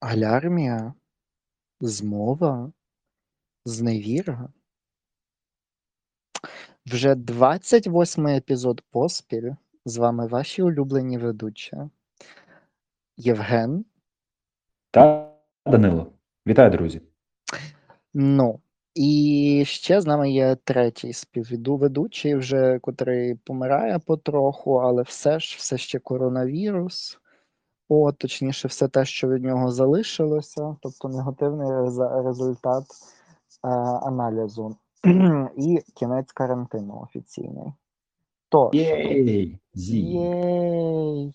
Алярмія, змова, зневіра. Вже 28-й епізод поспіль. З вами ваші улюблені ведучі Євген. Та Данило. Вітаю, друзі. Ну, і ще з нами є третій співведучий, вже котрий помирає потроху, але все ж все ще коронавірус. О, точніше, все те, що від нього залишилося, тобто негативний результат е, аналізу і кінець карантину офіційний. Тож, Єй! Єй!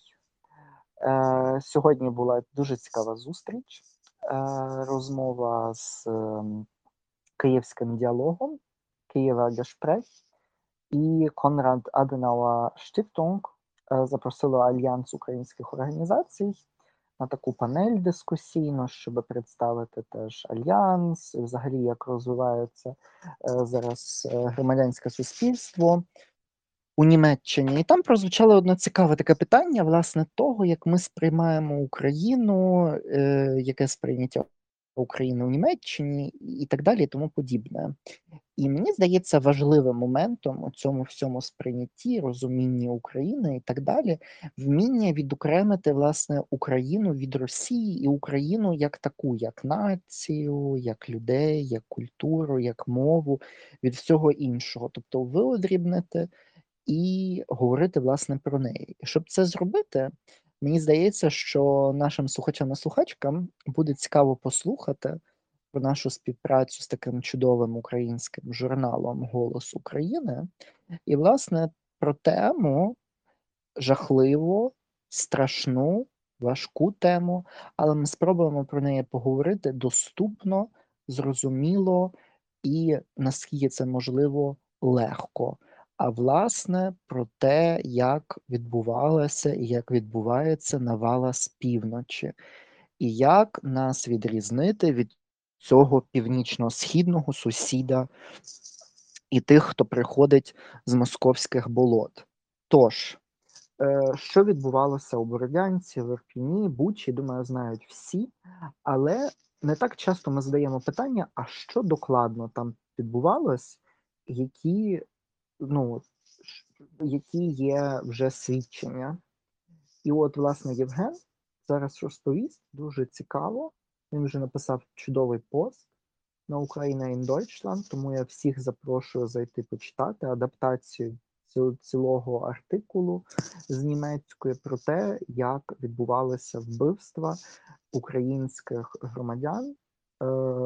Е, сьогодні була дуже цікава зустріч, е, розмова з ем, київським діалогом Києва Гешпрech і Конрад Аденауer Stiftung е, запросила Альянс українських організацій на таку панель дискусійну, щоб представити теж альянс, і взагалі як розвивається е, зараз е, громадянське суспільство у Німеччині. І там прозвучало одне цікаве таке питання, власне, того, як ми сприймаємо Україну, яке сприйняття України у Німеччині і так далі, і тому подібне. І мені здається, важливим моментом у цьому всьому сприйнятті, розумінні України і так далі, вміння відокремити власне Україну від Росії і Україну як таку, як націю, як людей, як культуру, як мову від всього іншого. Тобто виодрібнити і говорити власне про неї. Щоб це зробити, мені здається, що нашим слухачам і слухачкам буде цікаво послухати про нашу співпрацю з таким чудовим українським журналом Голос України, і, власне, про тему жахливу, страшну, важку тему, але ми спробуємо про неї поговорити доступно, зрозуміло і наскільки це можливо легко. А власне про те, як відбувалася і як відбувається навала з півночі, і як нас відрізнити від цього північно-східного сусіда і тих, хто приходить з московських болот. Тож, е, що відбувалося у Бородянці, в Ірпіні, Бучі, думаю, знають всі, але не так часто ми задаємо питання, а що докладно там відбувалось, які, ну, які є вже свідчення. І от, власне, Євген зараз розповість дуже цікаво. Він вже написав чудовий пост на Україна in Deutschland, тому я всіх запрошую зайти почитати адаптацію цілого артикулу з німецької про те, як відбувалися вбивства українських громадян е,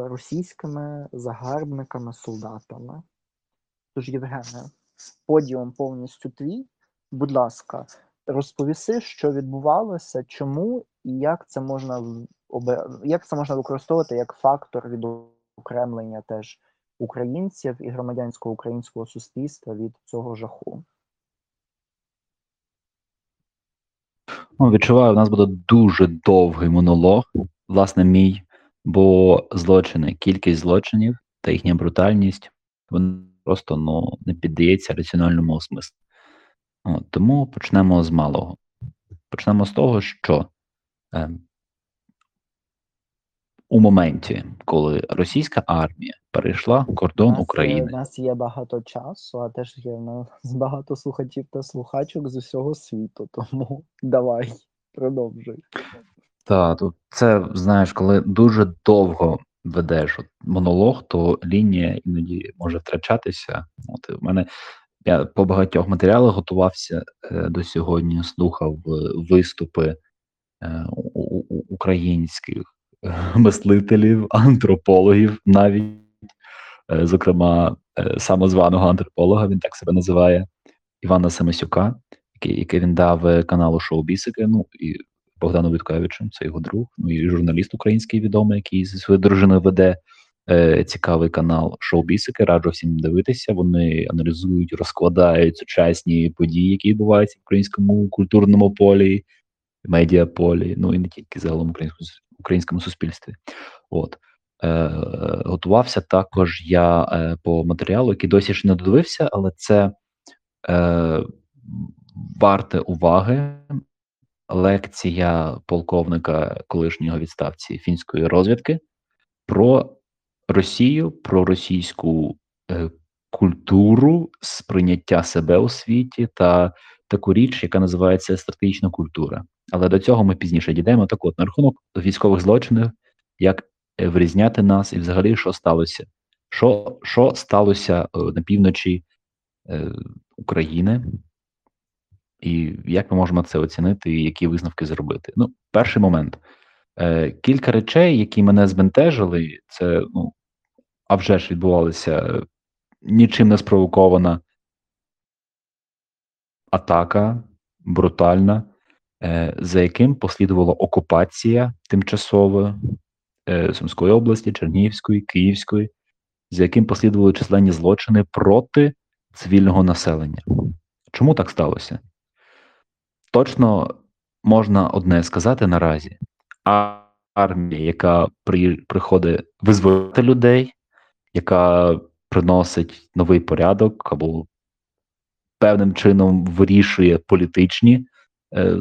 російськими загарбниками, солдатами. Тож, Євгене, подіум повністю твій. Будь ласка, розповіси, що відбувалося, чому і як це можна як це можна використовувати як фактор відокремлення теж українців і громадянського українського суспільства від цього жаху. Ну, відчуваю, у нас буде дуже довгий монолог, власне, мій, бо злочини, кількість злочинів та їхня брутальність, вони просто ну, не піддається раціональному осмислу. От, тому почнемо з малого. Почнемо з того, що е, у моменті, коли російська армія перейшла кордон нас, е, України. У нас є багато часу, а теж є нас багато слухачів та слухачок з усього світу. Тому давай, продовжуй. Та, тут це знаєш, коли дуже довго ведеш от, монолог, то лінія іноді може втрачатися. От в мене я по багатьох матеріалах готувався е, до сьогодні, слухав е, виступи е, у- у- у- українських мислителів, антропологів, навіть, зокрема, самозваного антрополога, він так себе називає, Івана Семисюка, який, який він дав каналу Шоу Бісики. Ну і Богдану Віткевичу, це його друг, ну і журналіст український відомий, який зі своєю дружиною веде е, цікавий канал Шоу Бісики. Раджу всім дивитися. Вони аналізують, розкладають сучасні події, які відбуваються в українському культурному полі, медіаполі, ну і не тільки загалом українському українському суспільстві. От. Е, готувався також я е, по матеріалу, який досі ще не додивився, але це е, варте уваги лекція полковника колишнього відставці фінської розвідки про Росію, про російську е, культуру сприйняття себе у світі та таку річ, яка називається стратегічна культура. Але до цього ми пізніше дійдемо. Так от на рахунок військових злочинів, як е, вирізняти нас, і взагалі що сталося? Що що сталося е, на півночі е, України, і як ми можемо це оцінити, і які висновки зробити? Ну, перший момент. Е, Кілька речей, які мене збентежили, це ну, а вже ж відбувалася нічим не спровокована атака брутальна, е, за яким послідувала окупація тимчасова е, Сумської області, Чернігівської, Київської, за яким послідували численні злочини проти цивільного населення. Чому так сталося? Точно можна одне сказати наразі: армія, яка при, приходить визволити людей, яка приносить новий порядок або певним чином вирішує політичні е,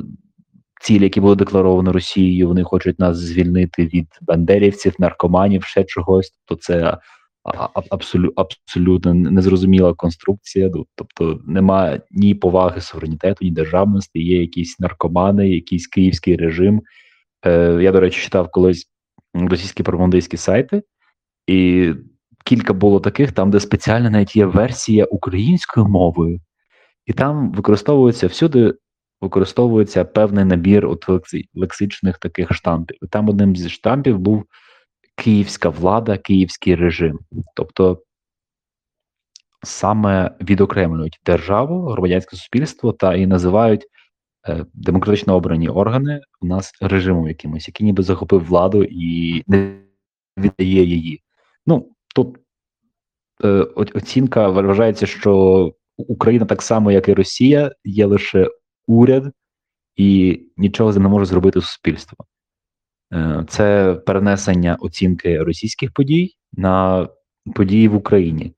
цілі, які були декларовані Росією. Вони хочуть нас звільнити від бандерівців, наркоманів, ще чогось. То це абсолю, абсолютно незрозуміла конструкція. Ну, тобто немає ні поваги суверенітету, ні державності. Є якісь наркомани, якийсь київський режим. Е, Я, до речі, читав колись російські пропагандистські сайти, і кілька було таких, там, де спеціально навіть є версія українською мовою, і там використовується всюди. Використовується певний набір от лексичних таких штампів. Там одним зі штампів був київська влада, київський режим. Тобто саме відокремлюють державу, громадянське суспільство та і називають е, демократично обрані органи у нас режимом якимось, який ніби захопив владу і не віддає її. Ну тут е, оцінка вважається, що Україна так само, як і Росія, є лише уряд, і нічого не може зробити суспільство. Е, це перенесення оцінки російських подій на події в Україні.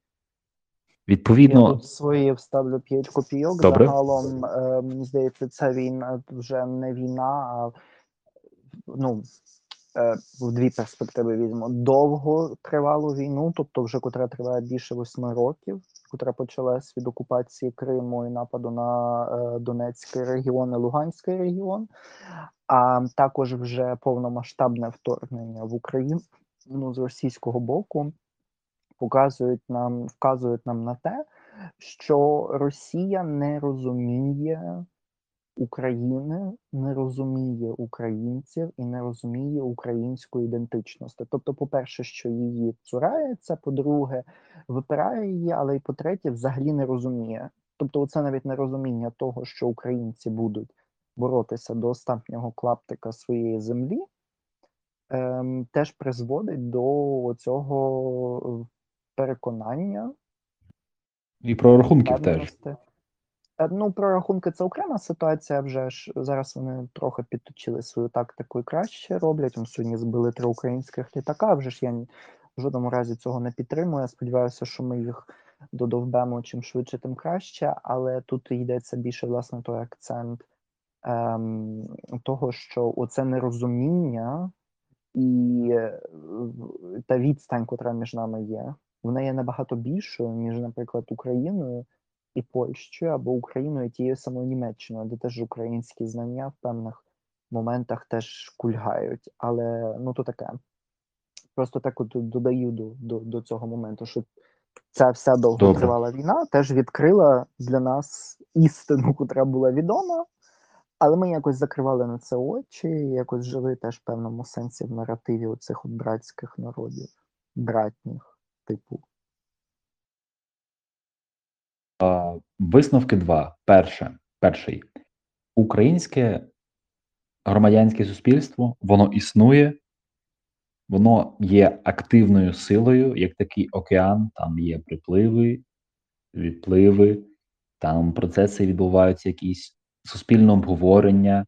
Відповідно, Я тут свої вставлю 5 копійок. Добре. Загалом, е, мені здається, це війна вже не війна, а ну, е, в дві перспективи візьмемо. Довго тривалу війну, тобто вже котра триває більше восьми років, котра почалась від окупації Криму і нападу на е, Донецький регіон і Луганський регіон. А також вже повномасштабне вторгнення в Україну ну, з російського боку показують нам, вказують нам на те, що Росія не розуміє України, не розуміє українців і не розуміє української ідентичності. Тобто, по-перше, що її цурається, по-друге, випирає її, але й по-третє, взагалі не розуміє. Тобто, це навіть нерозуміння того, що українці будуть боротися до останнього клаптика своєї землі, ем, теж призводить до цього переконання. І про рахунків теж. Е, ну, про рахунки це окрема ситуація. Вже ж зараз вони трохи підточили свою тактику і краще роблять. Ми сьогодні збили три українських літака. Вже ж я в жодному разі цього не підтримую. Я сподіваюся, що ми їх додовбемо чим швидше, тим краще. Але тут йдеться більше власне той акцент ем, того, що оце нерозуміння і е, та відстань, котра між нами є, вона є набагато більшою, ніж, наприклад, Україною і Польщею або Україною і тією самою Німеччиною, де теж українські знання в певних моментах теж кульгають. Але ну то таке. Просто так от додаю до до, до цього моменту, що ця вся довготривала війна теж відкрила для нас істину, котра була відома, але ми якось закривали на це очі, якось жили теж в певному сенсі в наративі оцих от братських народів, братніх, типу. Висновки два. Перше, Перший. Українське громадянське суспільство, воно існує, воно є активною силою, як такий океан, там є припливи, відпливи, там процеси відбуваються якісь суспільне обговорення.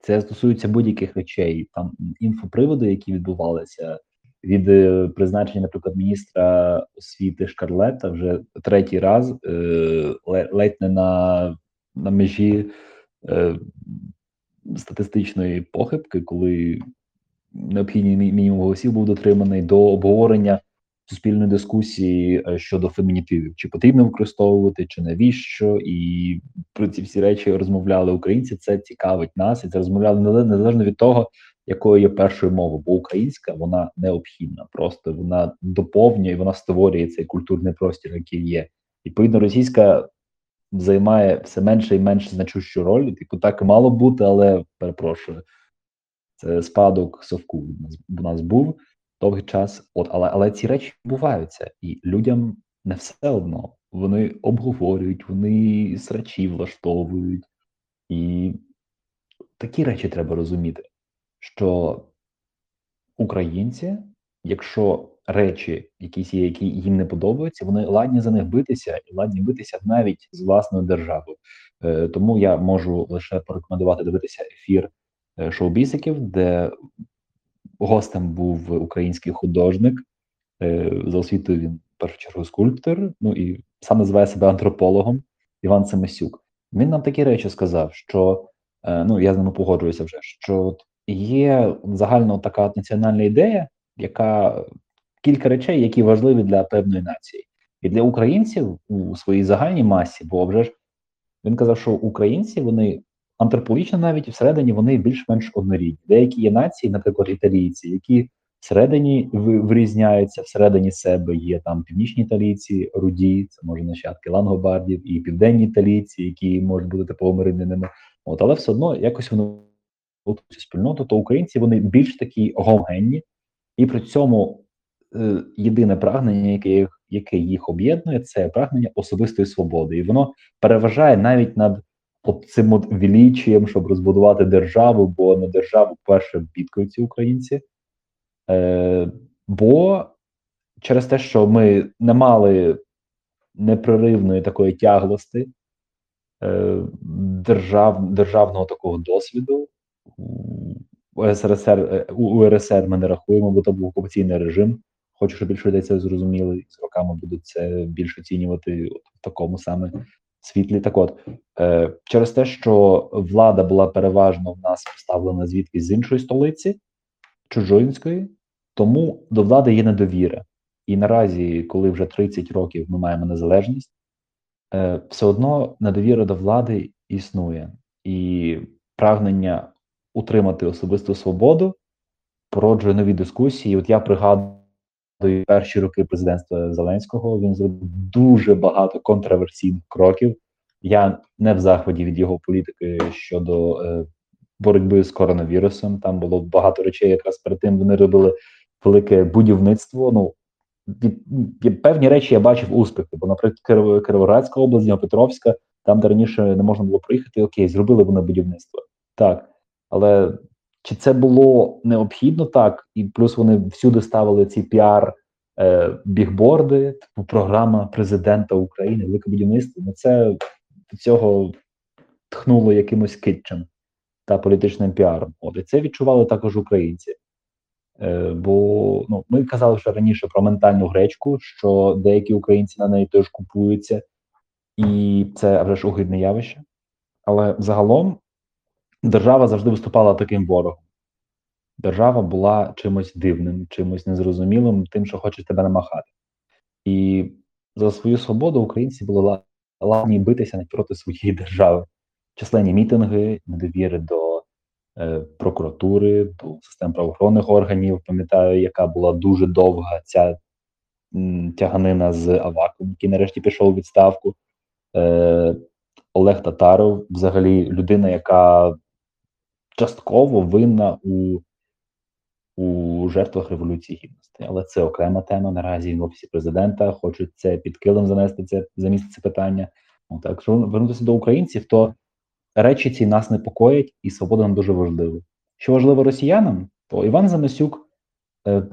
Це стосується будь-яких речей, там інфоприводи, які відбувалися від е, призначення, наприклад, міністра освіти Шкарлета вже третій раз е, ледь не на на межі е, статистичної похибки, коли необхідний мінімум голосів був дотриманий до обговорення суспільної дискусії щодо фемінітивів, чи потрібно використовувати, чи навіщо, і про ці всі речі розмовляли українці. Це цікавить нас, і це розмовляли незалежно від того, якою є першою мовою, бо українська вона необхідна, просто вона доповнює, вона створює цей культурний простір, який є. Відповідно, російська займає все менше і менше значущу роль. Типу, так і мало бути, але перепрошую. Це спадок совку у нас, у нас був довгий час. От, але, але ці речі відбуваються, і людям не все одно. Вони обговорюють, вони срачі влаштовують. І такі речі треба розуміти, що українці, якщо речі якісь є, які їм не подобаються, вони ладні за них битися і ладні битися навіть з власною державою. Е, тому я можу лише порекомендувати дивитися ефір е, шоу-бісиків, де гостем був український художник. Е, за освітою він в першу чергу скульптор, ну і сам називає себе антропологом Іван Семисюк. Він нам такі речі сказав, що е, ну я з ними погоджуюся вже, що є загально така національна ідея, яка кілька речей, які важливі для певної нації, і для українців у своїй загальній масі, бо вже ж він казав, що українці вони антропологічно навіть всередині вони більш-менш однорідні. Деякі є нації, наприклад, італійці, які всередині вирізняються, всередині себе є там північні італійці, руді, це може нащадки лангобардів, і південні італійці, які можуть бути римлянами. От, але все одно якось вони у цю спільноту, то українці вони більш такі гомогенні, і при цьому е, єдине прагнення, яке їх, яке їх об'єднує, це прагнення особистої свободи, і воно переважає навіть над цим от величієм, щоб розбудувати державу, бо на державу перше бідкаються українці. Е, бо через те, що ми не мали непреривної такої тяглості, е, держав, державного такого досвіду. СРСР, е, УРСР ми не рахуємо, бо то був окупаційний режим. Хочу, щоб більше людей це зрозуміли, і з роками будуть це більш оцінювати от в такому саме світлі. Так от, е, через те, що влада була переважно в нас поставлена звідкись з іншої столиці, чужинської, тому до влади є недовіра. І наразі, коли вже 30 років ми маємо незалежність, е, все одно недовіра до влади існує, і прагнення утримати особисту свободу породжує нові дискусії. От я пригадую перші роки президентства Зеленського. Він зробив дуже багато контроверсійних кроків. Я не в захваті від його політики щодо е, боротьби з коронавірусом. Там було багато речей. Якраз перед тим вони робили велике будівництво. Ну певні речі я бачив успіхи, бо, наприклад, Кіровоградська область, Дніпропетровська, там, де раніше не можна було проїхати, окей, зробили вони будівництво. Так. Але чи це було необхідно так? І плюс вони всюди ставили ці піар е, бігборди, типу програма президента України, велике будівництво. Ну це до цього тхнуло якимось китчем та політичним піаром. От і це відчували також українці. Е, бо ну, ми казали вже раніше про ментальну гречку, що деякі українці на неї теж купуються, і це вже ж огидне явище. Але загалом держава завжди виступала таким ворогом. Держава була чимось дивним, чимось незрозумілим, тим, що хоче тебе намахати. І за свою свободу українці були ла- ладні битися навіть своєї держави. Численні мітинги, недовіри до е, прокуратури, до систем правоохоронних органів. Пам'ятаю, яка була дуже довга ця м, тяганина з Аваком, який нарешті пішов у відставку. Е, Олег Татаров, взагалі, людина, яка частково винна у, у жертвах Революції Гідності. Але це окрема тема. Наразі в офісі президента хочуть це під килим занести це замість це питання. Ну, так, якщо вернутися до українців, то речі ці нас непокоять, і свобода нам дуже важлива. Що важливо росіянам, то Іван Заносюк е,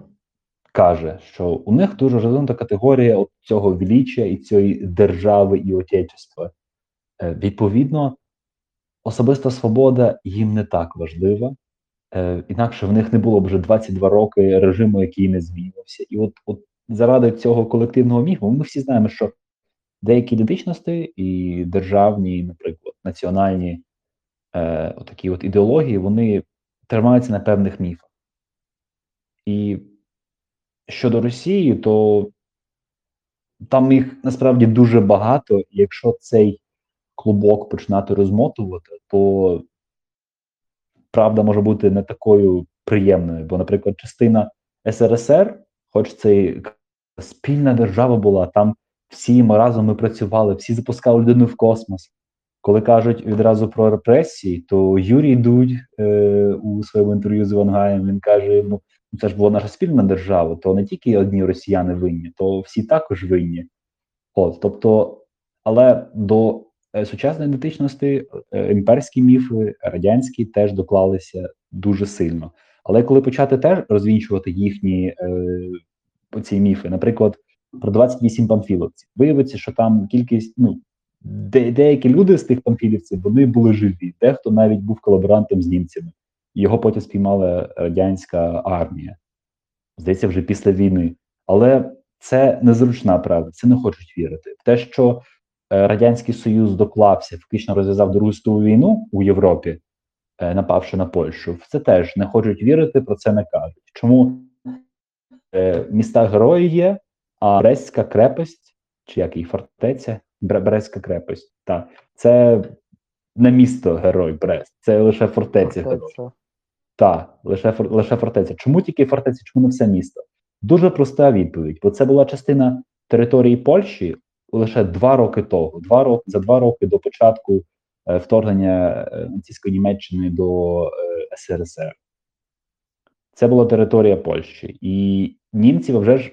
каже, що у них дуже розвинута категорія цього величия і цієї держави і отечества. Е, відповідно, особиста свобода їм не так важлива. Е, інакше в них не було б вже 22 роки режиму, який не змінився. І от, от заради цього колективного міфу, ми всі знаємо, що деякі ідентичності і державні, наприклад, національні е, отакі от ідеології, вони тримаються на певних міфах. І щодо Росії, то там їх насправді дуже багато. Якщо цей клубок починати розмотувати, то правда може бути не такою приємною. Бо, наприклад, частина СРСР, хоч це спільна держава була, там всі ми разом ми працювали, всі запускали людину в космос. Коли кажуть відразу про репресії, то Юрій Дудь е, у своєму інтерв'ю з Івангаєм він каже: ну це ж була наша спільна держава, то не тільки одні росіяни винні, то всі також винні. От, тобто, але до сучасної ідентичності е, імперські міфи, радянські теж доклалися дуже сильно. Але коли почати теж розвінчувати їхні е, ці міфи, наприклад, про 28 памфіловців, виявиться, що там кількість, ну де, деякі люди з тих памфілівців вони були живі, дехто навіть був колаборантом з німцями. Його потім спіймала радянська армія. Здається, вже після війни. Але це незручна правда, це не хочуть вірити. Те, що е, Радянський Союз доклався, фактично розв'язав Другу світову війну у Європі, е, напавши на Польщу, в це теж не хочуть вірити, про це не кажуть. Чому е, міста герої є, а Брестська крепость, чи як її фортеця, Бре- Брестська крепость, так, це не місто герой Брест, це лише фортеця. Фортеця. Так, лише лише фортеця. Чому тільки фортеця? Чому не все місто? Дуже проста відповідь, бо це була частина території Польщі лише два роки того. Два роки за два роки до початку е, вторгнення е, нацистської Німеччини до е, СРСР. Це була територія Польщі, і німців вже ж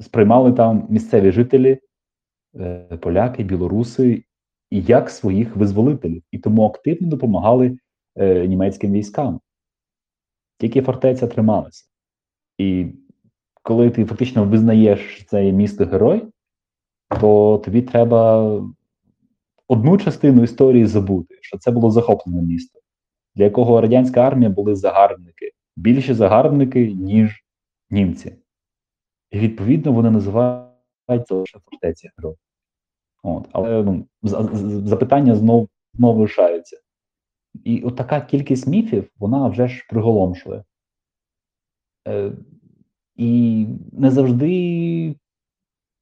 сприймали там місцеві жителі, поляки, білоруси, і як своїх визволителів, і тому активно допомагали німецьким військам. Тільки фортеця трималася. І коли ти фактично визнаєш що це є місто герой, то тобі треба одну частину історії забути, що це було захоплене місто, для якого радянська армія були загарбники, більші загарбники, ніж німці. І відповідно вони називають це лише фортеця герой. От, але ну, запитання знов, знов лишаються. І от така кількість міфів, вона вже ж приголомшує. Е, і не завжди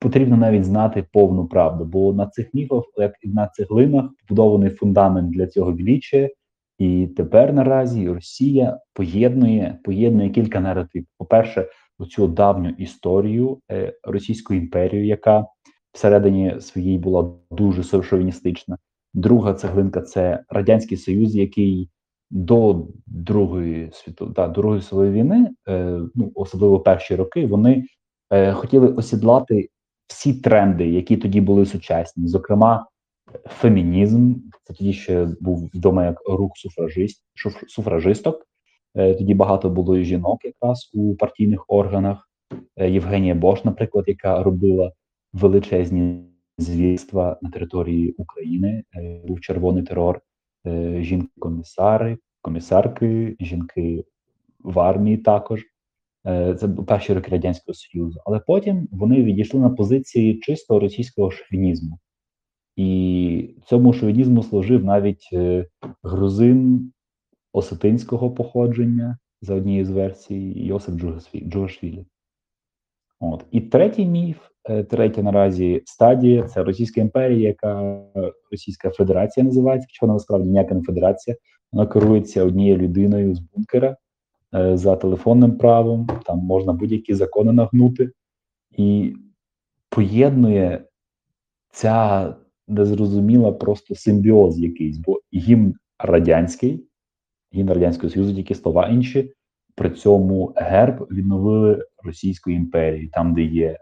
потрібно навіть знати повну правду, бо на цих міфах, як і на цеглинах, побудований фундамент для цього величия. І тепер наразі Росія поєднує, поєднує кілька наративів. По-перше, оцю давню історію е, Російської імперії, яка всередині своїй була дуже шовіністична. Друга цеглинка це Радянський Союз, який до Другої світу, да, Другої світової війни, е, ну особливо перші роки, вони е, хотіли осідлати всі тренди, які тоді були сучасні, зокрема, фемінізм. Це тоді ще був відомий як рух суфражист, суфражисток. Е, тоді багато було і жінок якраз у партійних органах. Е, Євгенія Бош, наприклад, яка робила величезні звірства на території України. Е, Був червоний терор, жінки-комісари, комісарки, жінки в армії також. Е, Це перші роки Радянського Союзу. Але потім вони відійшли на позиції чисто російського шовінізму. І цьому шовінізму служив навіть е, грузин осетинського походження за однією з версій Йосип Джугашві- Джугашвілі. От. І третій міф, е, третя наразі стадія це Російська імперія, яка Російська Федерація називається, хоча вона насправді ніяка не федерація. Вона керується однією людиною з бункера за телефонним правом, там можна будь-які закони нагнути, і поєднує ця незрозуміла просто симбіоз якийсь, бо гімн радянський, гімн Радянського Союзу, тільки слова інші. При цьому герб відновили Російської імперії, там, де є е,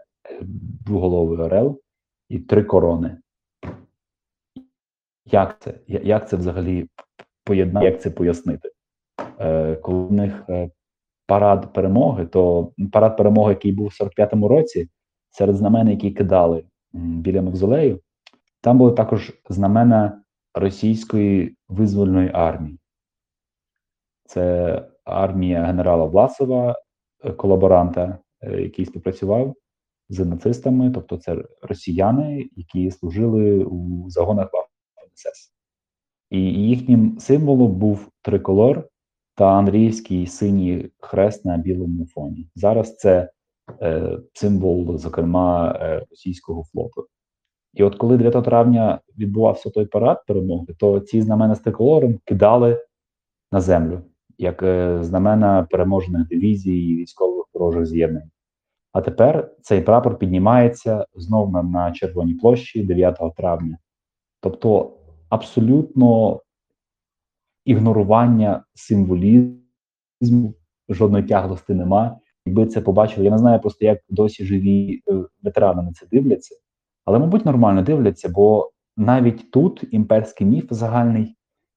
двоголовий орел і три корони. Як це? Як це взагалі поєднати, як це пояснити? Е, коли в них е, парад перемоги, то парад перемоги, який був у 45-му році, серед знамен, які кидали біля мавзолею, там були також знамена російської визвольної армії. Це армія генерала Власова, е, колаборанта, який співпрацював з нацистами, тобто це росіяни, які служили у загонах Waffen-СС. І їхнім символом був триколор та Андріївський синій хрест на білому фоні. Зараз це е, символ, зокрема, е, російського флоту. І от коли 9 травня відбувався той парад перемоги, то ці знамена з триколором кидали на землю, як е, знамена переможених дивізій і військових ворожих з'єднань. А тепер цей прапор піднімається знову на, Червоній площі 9 травня. Тобто абсолютно ігнорування символізму, жодної тяглості нема. Якби це побачили, я не знаю просто, як досі живі е, ветерани на це дивляться, але, мабуть, нормально дивляться, бо навіть тут імперський міф загальний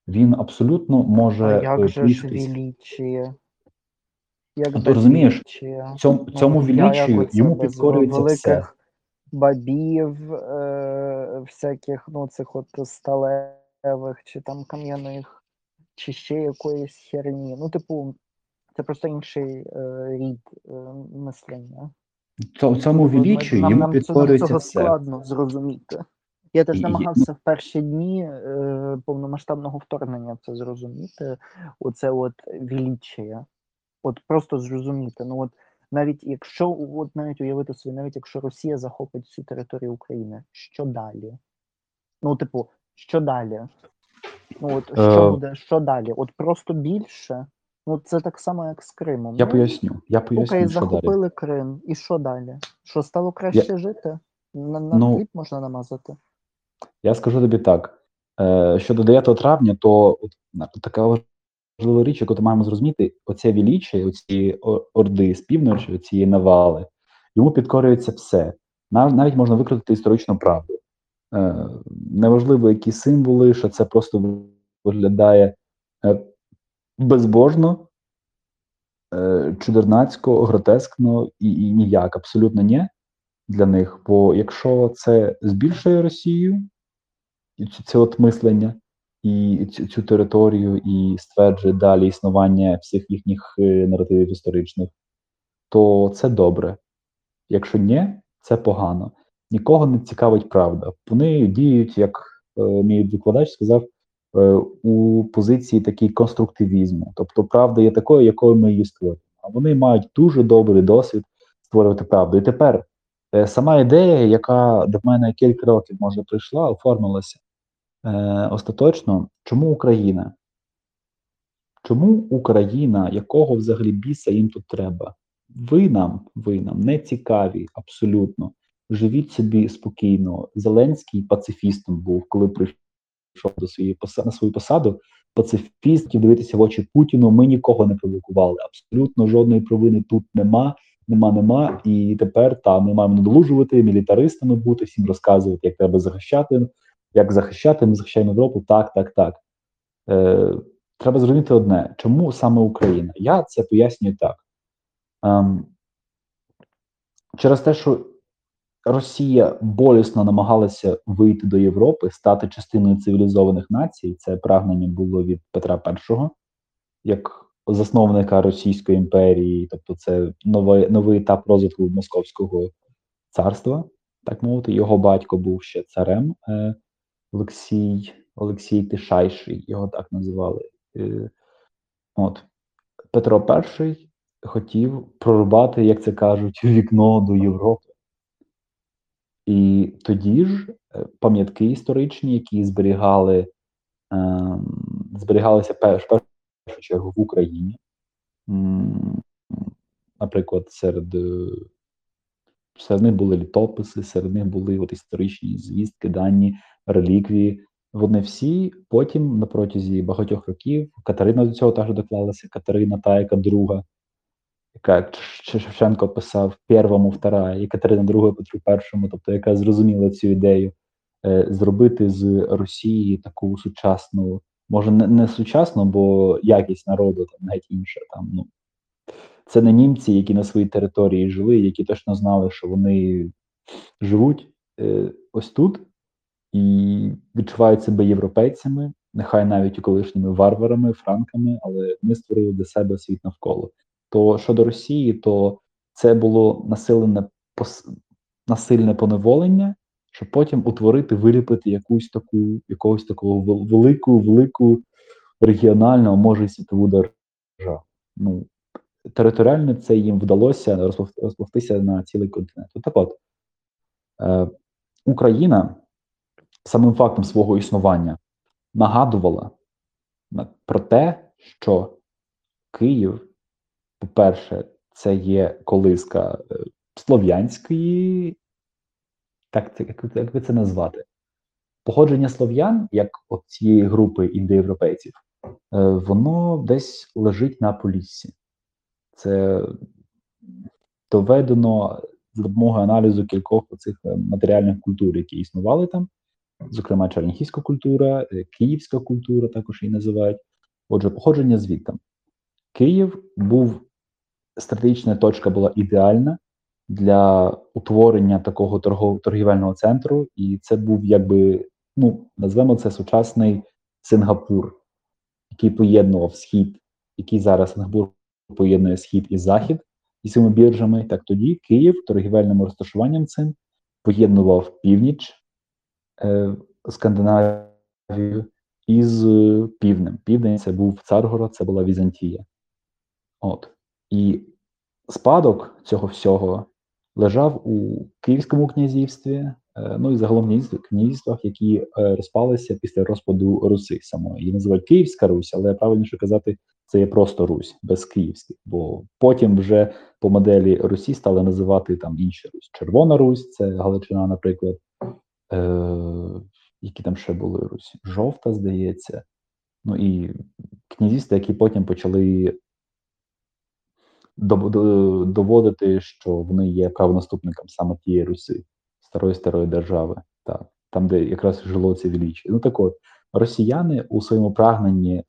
він абсолютно може А як е, же ж. Як Ну, ти розумієш? Цьому, цьому Ну, оце йому підкорюється все. бабів, е, всяких, ну, цих от сталевих, чи там кам'яних, чи ще якоїсь херні. Ну, типу, це просто інший е, рід е, мислення. Цьому, цьому Типу, нам, йому нам, підкорюється цього все. складно зрозуміти. Я теж намагався в перші дні е, повномасштабного вторгнення це зрозуміти. Оце от величія. От просто зрозуміти. Ну от навіть якщо от навіть уявити собі, навіть якщо Росія захопить всю територію України, що далі? Ну, типу, що далі? Ну от що Е. буде, що далі? От просто більше. Ну, це так само, як з Кримом. Я ну, поясню. Я Окей, поясню, що далі. захопили Крим. І що далі? Що стало краще жити? На, на Ну, хліб можна намазати. Я скажу тобі так: е, щодо 9 травня, то от, така важлива річ, яку ми маємо зрозуміти, оце віліччя, оці орди з півночі, ці навали, йому підкорюється все. Нав- Навіть можна викрутити історичну правду. Е, неважливо, які символи, що це просто виглядає е, безбожно, е, чудернацько, гротескно і, і ніяк, абсолютно ні для них. Бо якщо це збільшує Росію, це от мислення, і цю, цю територію, і стверджує далі існування всіх їхніх наративів історичних, то це добре. Якщо ні, це погано. Нікого не цікавить правда. Вони діють, як е, мій викладач сказав, е, у позиції такій конструктивізму. Тобто правда є такою, якою ми її створюємо. А вони мають дуже добрий досвід створювати правду. І тепер е, сама ідея, яка до мене кілька років може прийшла, оформилася е, остаточно. Чому Україна? Чому Україна, якого взагалі біса їм тут треба? Ви нам, ви нам не цікаві, абсолютно. Живіть собі спокійно. Зеленський пацифістом був, коли прийшов до своєї на свою посаду. Пацифіст хотів дивитися в очі Путіну. Ми нікого не провокували. Абсолютно жодної провини тут нема, нема, нема. І тепер та ми маємо надолужувати мілітаристами бути, всім розказувати, як треба захищати, як захищати. Ми захищаємо Європу. Так, так, так. Е, треба зрозуміти одне: чому саме Україна? Я це пояснюю так. Ем, через те, що Росія болісно намагалася вийти до Європи, стати частиною цивілізованих націй. Це прагнення було від Петра І, як засновника Російської імперії, тобто це новий, новий етап розвитку Московського царства, так мовити. Його батько був ще царем е, Олексій, Олексій Тишайший, його так називали. Е, от. Петро І хотів прорубати, як це кажуть, вікно до Європи. І тоді ж е, пам'ятки історичні, які зберігали, е, зберігалися в першу чергу в Україні, наприклад, серед, е, серед них були літописи, серед них були от історичні звістки, дані, реліквії. Вони всі потім на протязі багатьох років Катерина до цього також доклалася, Катерина та яка друга, яка як Шевченко писав первому, втора, і Катерина II Петру І, тобто яка зрозуміла цю ідею е, зробити з Росії таку сучасну, може не, не сучасну, бо якість народу там навіть інша. Там ну це не німці, які на своїй території жили, які точно знали, що вони живуть е, ось тут і відчувають себе європейцями, нехай навіть і колишніми варварами, франками, але вони створили для себе світ навколо. То щодо Росії, то це було насилене пос... насильне поневолення, щоб потім утворити, виліпити якусь таку, якогось такого велику, велику регіональну, а може й світову державу. Ну, територіально це їм вдалося розпов- розповстися на цілий континент. Так от, е, Україна самим фактом свого існування нагадувала про те, що Київ, по-перше, це є колиска е, слов'янської, так, як, як би це назвати? Походження слов'ян, як от цієї групи індоєвропейців, е, воно десь лежить на Поліссі. Це доведено за допомогою аналізу кількох цих матеріальних культур, які існували там, зокрема черніхівська культура, е, київська культура, також її називають. Отже, походження звідти. Київ був стратегічна точка була ідеальна для утворення такого торгов, торгівельного центру, і це був якби, ну, назвемо це сучасний Сингапур, який поєднував схід, який зараз Сингапур поєднує схід і захід і цими біржами. Так тоді Київ торгівельним розташуванням цим поєднував північ е, Скандинавію із е, півднем. Південь це був Царгород, це була Візантія. От. І спадок цього всього лежав у Київському князівстві, е, ну і загалом князівствах, які е, розпалися після розпаду Руси самої. Її називають Київська Русь, але правильніше казати, це є просто Русь без Київських. Бо потім вже по моделі Русі стали називати там інші Русь. Червона Русь, це Галичина, наприклад. Е, які там ще були Русь? Жовта, здається. Ну і князівства, які потім почали доводити, що вони є правонаступником саме тієї Руси, старої старої держави, так, там, де якраз жило це величі. Ну так от, росіяни у своєму прагненні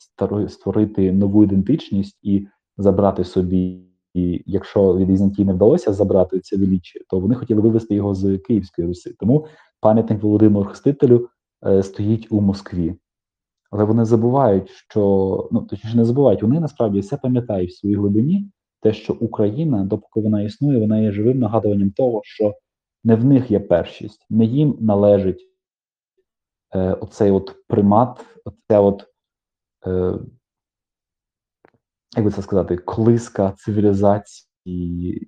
створити нову ідентичність і забрати собі, і якщо від Візантії не вдалося забрати це величі, то вони хотіли вивести його з Київської Руси. Тому пам'ятник Володимиру Хрестителю е, стоїть у Москві. Але вони забувають, що ну точніше не забувають, вони насправді все пам'ятають в своїй глибині, те, що Україна, допоки вона існує, вона є живим нагадуванням того, що не в них є першість, не їм належить е, оцей от примат, оце от, е, як би це сказати, колиска цивілізації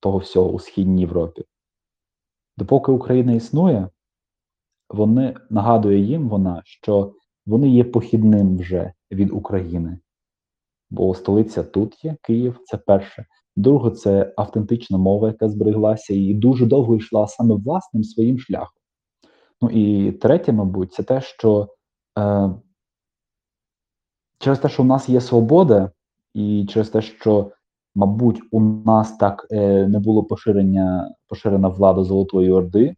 того всього у Східній Європі. Допоки Україна існує, вони нагадує їм вона, що вони є похідним вже від України. Бо столиця тут є, Київ, це перше. Друге, це автентична мова, яка збереглася, і дуже довго йшла саме власним своїм шляхом. Ну і третє, мабуть, це те, що е, через те, що у нас є свобода, і через те, що, мабуть, у нас так е, не було поширення, поширена влада Золотої Орди,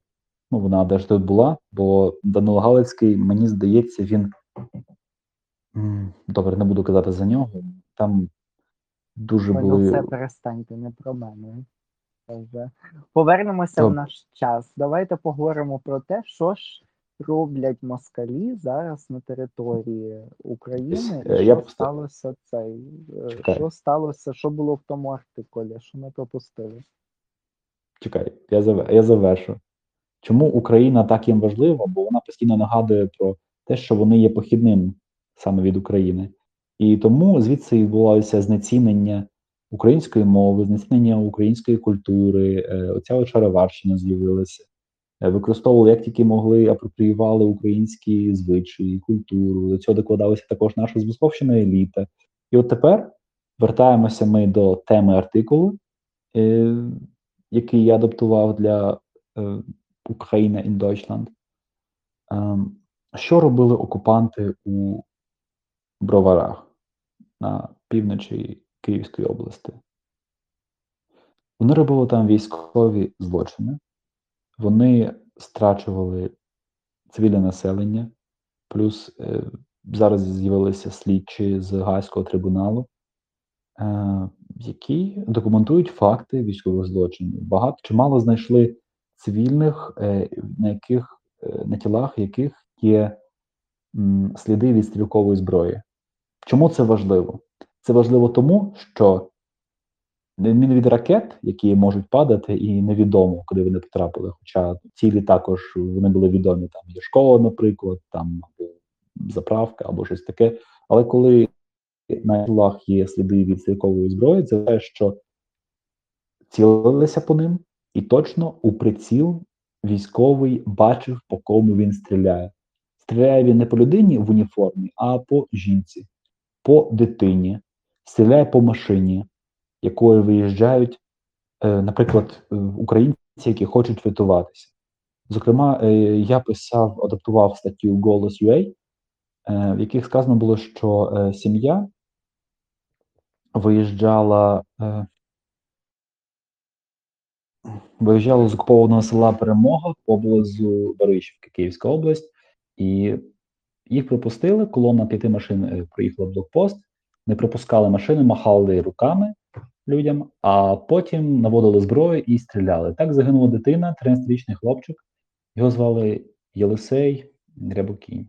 ну вона теж тут була, бо Данило Галицький, мені здається, він. Добре, не буду казати за нього. Там дуже ну були. все перестаньте, не про мене. Повернемося в наш час. Давайте поговоримо про те, що ж роблять москалі зараз на території України. І Е, що я сталося цей? е, Чекай. Що сталося? Що було в тому артикулі? Що ми пропустили? Чекай, я зав... я завершу. Чому Україна так їм важлива? Бо вона постійно нагадує про те, що вони є похідним саме від України. І тому звідси відбувалося знецінення української мови, знецінення української культури, е, оця от шароварщина з'явилася. Е, Використовували як тільки могли, апропріювали українські звичаї, культуру. До цього докладалася також наша збусповщена еліта. І от тепер вертаємося ми до теми артикулу, е, який я адаптував для е, Україна in Deutschland. Ем, що робили окупанти у Броварах на півночі Київської області? Вони робили там військові злочини, вони страчували цивільне населення, плюс е, зараз з'явилися слідчі з Гаазького трибуналу, е, які документують факти військових злочинів. Багато чимало знайшли цивільних, е, на яких е, на тілах яких є м, сліди від стрілкової зброї. Чому це важливо? Це важливо тому, що не від ракет, які можуть падати, і невідомо, куди вони потрапили. Хоча цілі також вони були відомі. Там є школа, наприклад, там або заправка, або щось таке. Але коли на тілах є сліди від стрілкової зброї, це те, що цілилися по ним, і точно у приціл військовий бачив, по кому він стріляє. Стріляє він не по людині в уніформі, а по жінці, по дитині, стріляє по машині, якою виїжджають, е, наприклад, е, українці, які хочуть рятуватися. Зокрема, е, я писав, адаптував статтю Голос.ua, в яких сказано було, що сім'я виїжджала, виїжджала з окупованого села Перемога поблизу Баришівки, Київська область, і їх пропустили. Колона п'яти машин е, проїхала блокпост, не пропускали машини, махали руками людям, а потім наводили зброю і стріляли. Так загинула дитина, 13-річний хлопчик. Його звали Єлисей Рябокінь.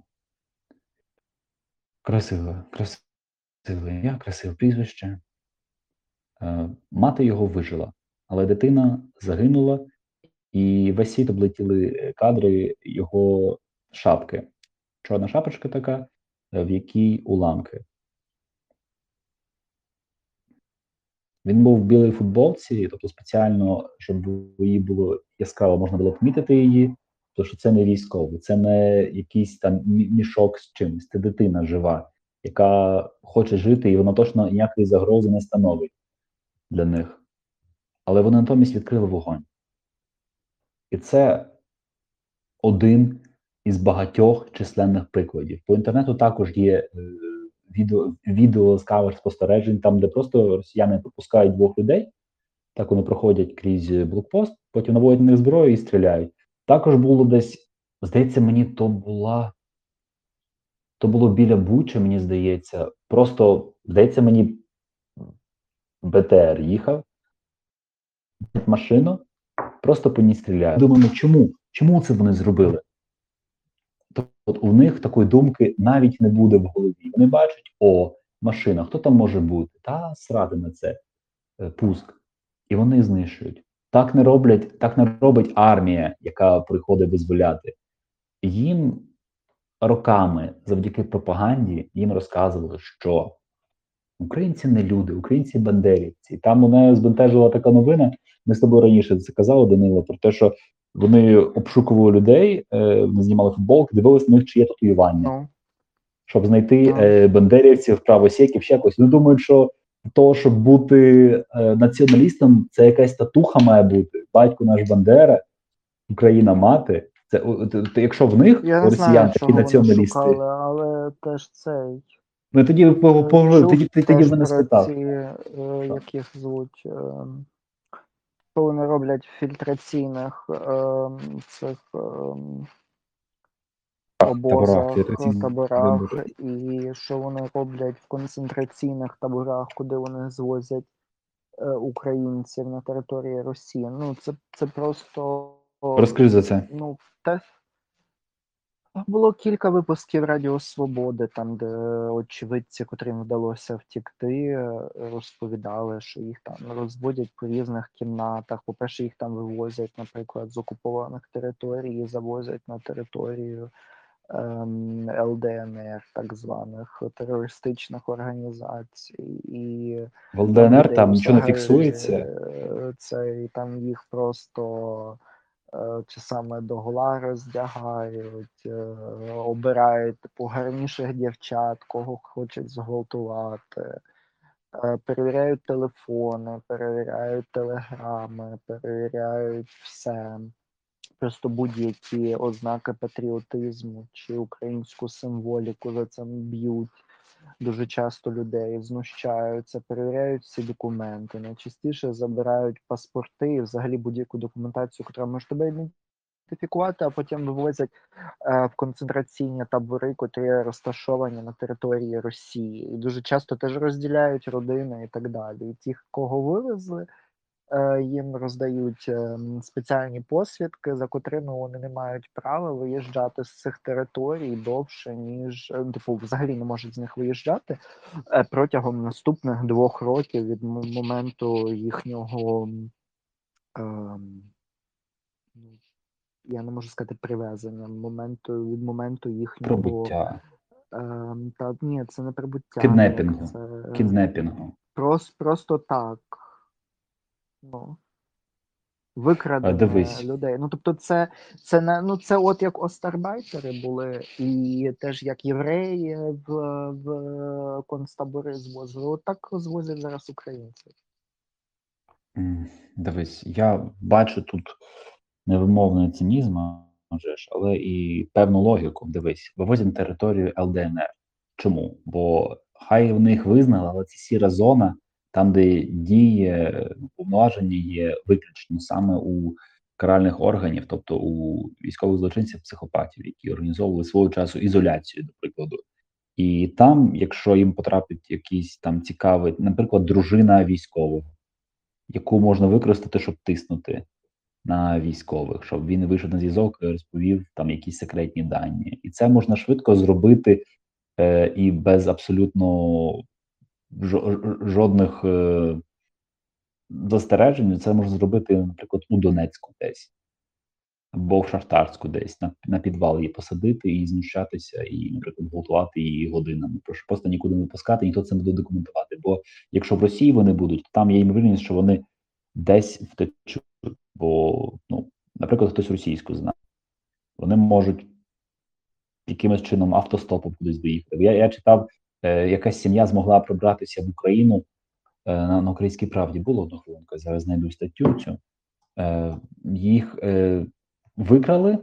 Красиве, красиве ім'я, красиве прізвище. Е, Мати його вижила, але дитина загинула, і весь світ облетіли кадри його шапки. Чорна шапочка така, е, в якій уламки. Він був в білій футболці, тобто спеціально, щоб її було яскраво, можна було помітити її, тому що це не військовий, це не якийсь там мішок з чимось, це дитина жива, яка хоче жити, і вона точно ніякої загрози не становить для них. Але вони натомість відкрили вогонь. І це один із багатьох численних прикладів. По інтернету також є е, відео, відео з камер спостережень, там, де просто росіяни пропускають двох людей, так вони проходять крізь блокпост, потім наводять на них зброю і стріляють. Також було десь, здається, мені то була. То було біля Бучі, мені здається. Просто, здається, мені БТР їхав, машину, просто по ній стріляють. Думаємо, чому? Чому це вони зробили? От у них такої думки навіть не буде в голові. Вони бачать, о, машина, хто там може бути? Та срати на це е, пуск. І вони знищують. Так не роблять, так не робить армія, яка приходить визволяти. Їм роками, завдяки пропаганді, їм розказували, що українці не люди, українці бандерівці. Там мене збентежила така новина. Ми з тобою раніше це казали, Данило, про те, що вони обшукували людей, е, вони знімали футболки, дивилися на них, чи є татуювання, Ну, щоб знайти Ну. е, бандерівців, правосєків, ще якось. Вони думають, що то, щоб бути е, націоналістом, це якась татуха має бути. Батько наш Бандера, Україна мати. Це якщо в них я росіян знаю, такі вони націоналісти, шукали, але теж цей. ну тоді по- по- тоді тоді мене спитав. Ці, е, як їх звуть, що вони роблять фільтраційних е, цих е, обозах, таборах, таборах. і що вони роблять в концентраційних таборах, куди вони звозять е, українців на території Росії. Ну, це, це просто Розкажи за це. ну, те. Було кілька випусків Радіо Свободи, там, де очевидці, котрим вдалося втікти, розповідали, що їх там розводять по різних кімнатах. По-перше, їх там вивозять, наприклад, з окупованих територій, і завозять на територію ем, ЛДНР, так званих терористичних організацій. І В ЛДНР там нічого не фіксується. е, Це і там їх просто чи саме догола роздягають, е, обирають типу гарніших дівчат, кого хочуть зґвалтувати. е, Перевіряють телефони, перевіряють телеграми, перевіряють все. Просто будь-які ознаки патріотизму чи українську символіку за це б'ють дуже часто людей, знущаються, перевіряють всі документи. Найчастіше забирають паспорти і взагалі будь-яку документацію, яка може тебе ідентифікувати, а потім вивозять е, в концентраційні табори, котрі розташовані на території Росії. І дуже часто теж розділяють родини і так далі. І тих, кого вивезли, їм роздають ем, спеціальні посвідки, за котрими вони не мають права виїжджати з цих територій довше, ніж е, типу, взагалі не можуть з них виїжджати е, протягом наступних двох років від моменту їхнього. ну, Я не можу сказати привезення, моменту від моменту їхнього Пробуття, Ем, та ні, це не прибуття. Кіднепінгу. Це кіднепінгу. просто, просто так. Ну, викрадення дивись. людей. Ну, тобто, це, це не ну це от як остарбайтери були, і теж як євреї в, в концтабори звозили. От так звозять зараз українців. Дивись, я бачу тут невимовний цинізм, а вже ж, але і певну логіку. Дивись, вивозять на територію ЛДНР. Чому? Бо хай в них визнали, але це сіра зона, там, де діє повноваження є виключені саме у каральних органів, тобто у військових злочинців, психопатів, які організовували свого часу ізоляцію, до прикладу. І там, якщо їм потрапить якийсь там цікавий, наприклад, дружина військового, яку можна використати, щоб тиснути на військових, щоб він вийшов на зв'язок і розповів там якісь секретні дані, і це можна швидко зробити е, і без абсолютно жодних е, застережень. Це можна зробити, наприклад, у Донецьку десь. Або в Шахтарську десь на, на підвал її посадити і знущатися, і, наприклад, гвалтувати її годинами. Прошу просто нікуди не пускати, ніхто це не буде документувати. Бо якщо в Росії вони будуть, то там є ймовірність, що вони десь втечуть. Бо, ну, наприклад, хтось російську знає. Вони можуть якимось чином автостопом кудись доїхати. Я, я читав, якась сім'я змогла пробратися в Україну е, на, на українській правді. Було одну хвилинку, зараз знайду статтю цю. Е, їх е, викрали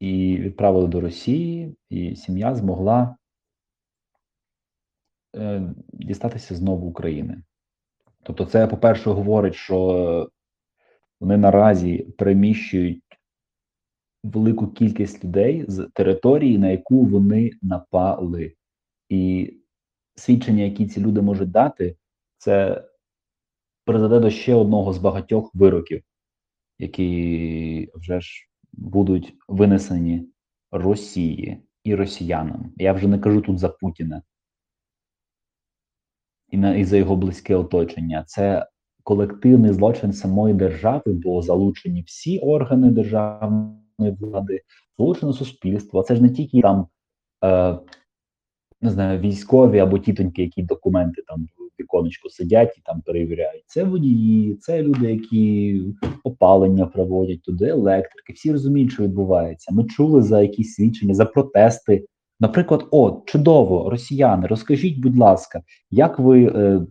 і відправили до Росії, і сім'я змогла е, дістатися знову України. Тобто, це, по-перше, говорить, що вони наразі переміщують велику кількість людей з території, на яку вони напали. І свідчення, які ці люди можуть дати, це призведе до ще одного з багатьох вироків, які вже ж будуть винесені Росії і росіянам. Я вже не кажу тут за Путіна і, на, і за його близьке оточення. Це колективний злочин самої держави, бо залучені всі органи державної влади, залучено суспільство. Це ж не тільки там е, не знаю, військові або тітоньки, які документи там в віконечку сидять і там перевіряють. Це водії, це люди, які опалення проводять туди, електрики. Всі розуміють, що відбувається. Ми чули за якісь свідчення, за протести. Наприклад, о, чудово, росіяни, розкажіть, будь ласка, як ви е,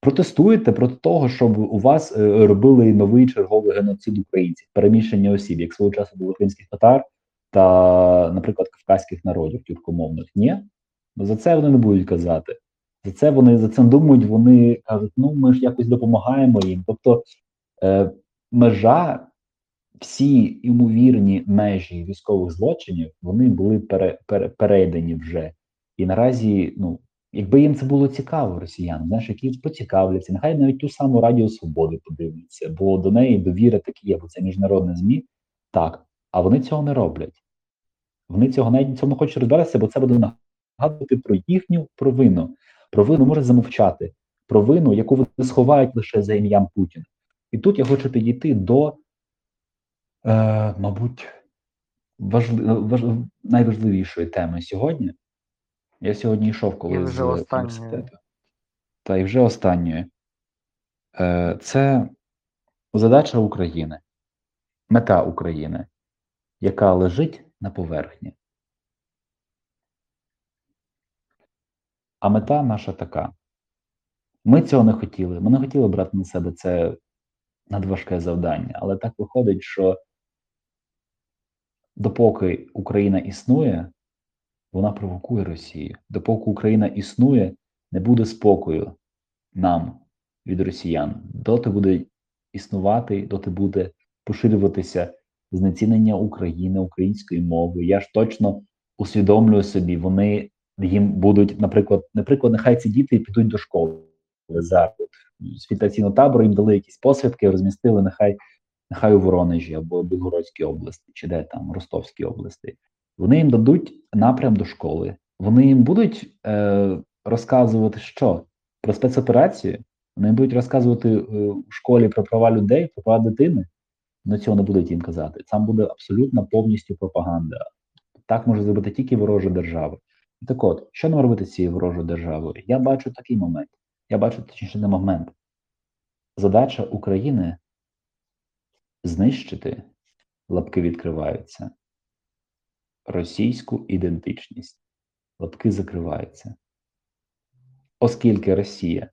протестуєте проти того, щоб у вас е, робили новий черговий геноцид українців, переміщення осіб, як свого часу були українських татар та, наприклад, кавказьких народів тюркомовних? Ні, за це вони не будуть казати. За це вони за це думають. Вони кажуть, ну ми ж якось допомагаємо їм. Тобто е, межа, всі ймовірні межі військових злочинів, вони були пере, пере, перейдені вже. І наразі, ну якби їм це було цікаво, росіянам, знаєш, які поцікавляться, нехай навіть ту саму Радіо Свободи подивляться, бо до неї довіра такі є, бо це міжнародне ЗМІ. Так, а вони цього не роблять. Вони цього навіть цьому не хочуть розбиратися, бо це буде нагадувати про їхню провину. Провину може замовчати, провину, яку вони сховають лише за ім'ям Путіна. І тут я хочу підійти до, е, мабуть, важли, важ, найважливішої теми сьогодні. Я сьогодні йшов коли І вже з університету. Та і вже останньої. Е, це задача України, мета України, яка лежить на поверхні. А мета наша така. Ми цього не хотіли. Ми не хотіли брати на себе це надважке завдання. Але так виходить, що допоки Україна існує, вона провокує Росію. Допоки Україна існує, не буде спокою нам від росіян. Доти буде існувати, доти буде поширюватися знецінення України, української мови. Я ж точно усвідомлюю собі, вони їм будуть, наприклад, наприклад, нехай ці діти підуть до школи. зараз. З табору їм дали якісь посвідки, розмістили нехай нехай у Воронежі або Білгородській області, чи де там Ростовській області. Вони їм дадуть напрям до школи. Вони їм будуть е, розказувати, що про спецоперацію. Вони будуть розказувати е, в школі про права людей, про права дитини. Ну цього не будуть їм казати. Там буде абсолютно повністю пропаганда. Так може зробити тільки ворожа держава. Так от, що нам робити з цією ворожою державою? Я бачу такий момент. Я бачу точніше не момент. Задача України знищити, лапки відкриваються, російську ідентичність. Лапки закриваються. Оскільки Росія